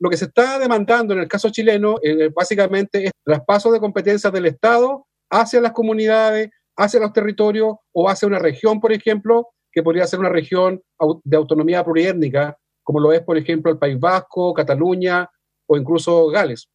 lo que se está demandando en el caso chileno eh, básicamente es traspaso de competencias del Estado hacia las comunidades, hacia los territorios o hacia una región, por ejemplo, que podría ser una región de autonomía pluriétnica, como lo es, por ejemplo, el País Vasco, Cataluña o incluso Gales.